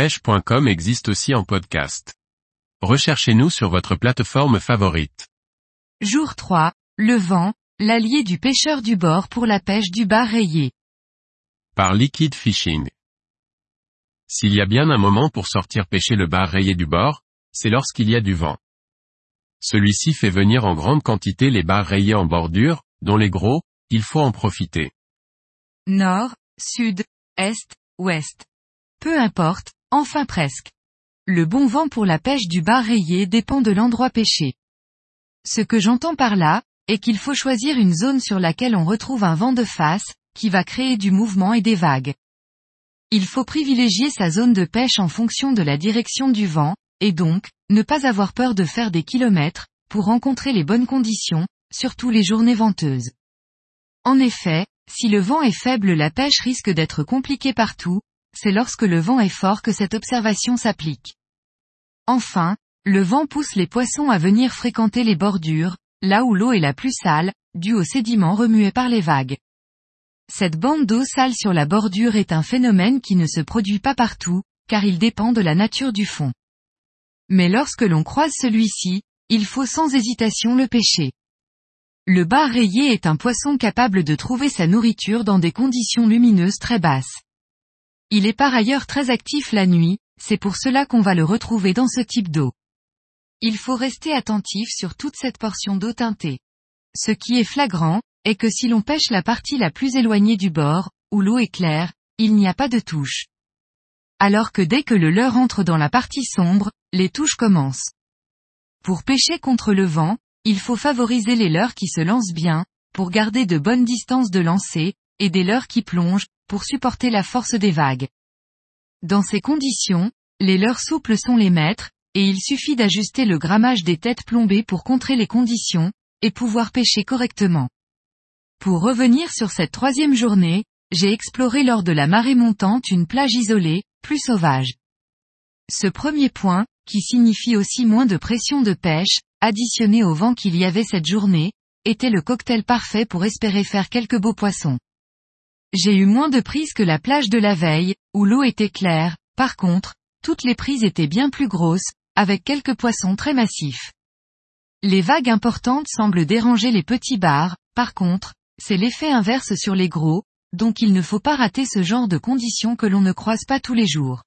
pêche.com existe aussi en podcast. Recherchez-nous sur votre plateforme favorite. Jour 3, le vent, l'allié du pêcheur du bord pour la pêche du bar rayé. Par Liquid Fishing. S'il y a bien un moment pour sortir pêcher le bar rayé du bord, c'est lorsqu'il y a du vent. Celui-ci fait venir en grande quantité les bars rayés en bordure, dont les gros, il faut en profiter. Nord, sud, est, ouest. Peu importe, enfin presque. Le bon vent pour la pêche du bar rayé dépend de l'endroit pêché. Ce que j'entends par là, est qu'il faut choisir une zone sur laquelle on retrouve un vent de face, qui va créer du mouvement et des vagues. Il faut privilégier sa zone de pêche en fonction de la direction du vent, et donc, ne pas avoir peur de faire des kilomètres, pour rencontrer les bonnes conditions, surtout les journées venteuses. En effet, si le vent est faible la pêche risque d'être compliquée partout, c'est lorsque le vent est fort que cette observation s'applique. Enfin, le vent pousse les poissons à venir fréquenter les bordures, là où l'eau est la plus sale, due aux sédiments remués par les vagues. Cette bande d'eau sale sur la bordure est un phénomène qui ne se produit pas partout, car il dépend de la nature du fond. Mais lorsque l'on croise celui-ci, il faut sans hésitation le pêcher. Le bar rayé est un poisson capable de trouver sa nourriture dans des conditions lumineuses très basses. Il est par ailleurs très actif la nuit, c'est pour cela qu'on va le retrouver dans ce type d'eau. Il faut rester attentif sur toute cette portion d'eau teintée. Ce qui est flagrant, est que si l'on pêche la partie la plus éloignée du bord, où l'eau est claire, il n'y a pas de touche. Alors que dès que le leurre entre dans la partie sombre, les touches commencent. Pour pêcher contre le vent, il faut favoriser les leurres qui se lancent bien, pour garder de bonnes distances de lancer, et des leurres qui plongent, pour supporter la force des vagues. Dans ces conditions, les leurres souples sont les maîtres, et il suffit d'ajuster le grammage des têtes plombées pour contrer les conditions, et pouvoir pêcher correctement. Pour revenir sur cette troisième journée, j'ai exploré lors de la marée montante une plage isolée, plus sauvage. Ce premier point, qui signifie aussi moins de pression de pêche, additionné au vent qu'il y avait cette journée, était le cocktail parfait pour espérer faire quelques beaux poissons. J'ai eu moins de prises que la plage de la veille, où l'eau était claire, par contre, toutes les prises étaient bien plus grosses, avec quelques poissons très massifs. Les vagues importantes semblent déranger les petits bars, par contre, c'est l'effet inverse sur les gros, donc il ne faut pas rater ce genre de conditions que l'on ne croise pas tous les jours.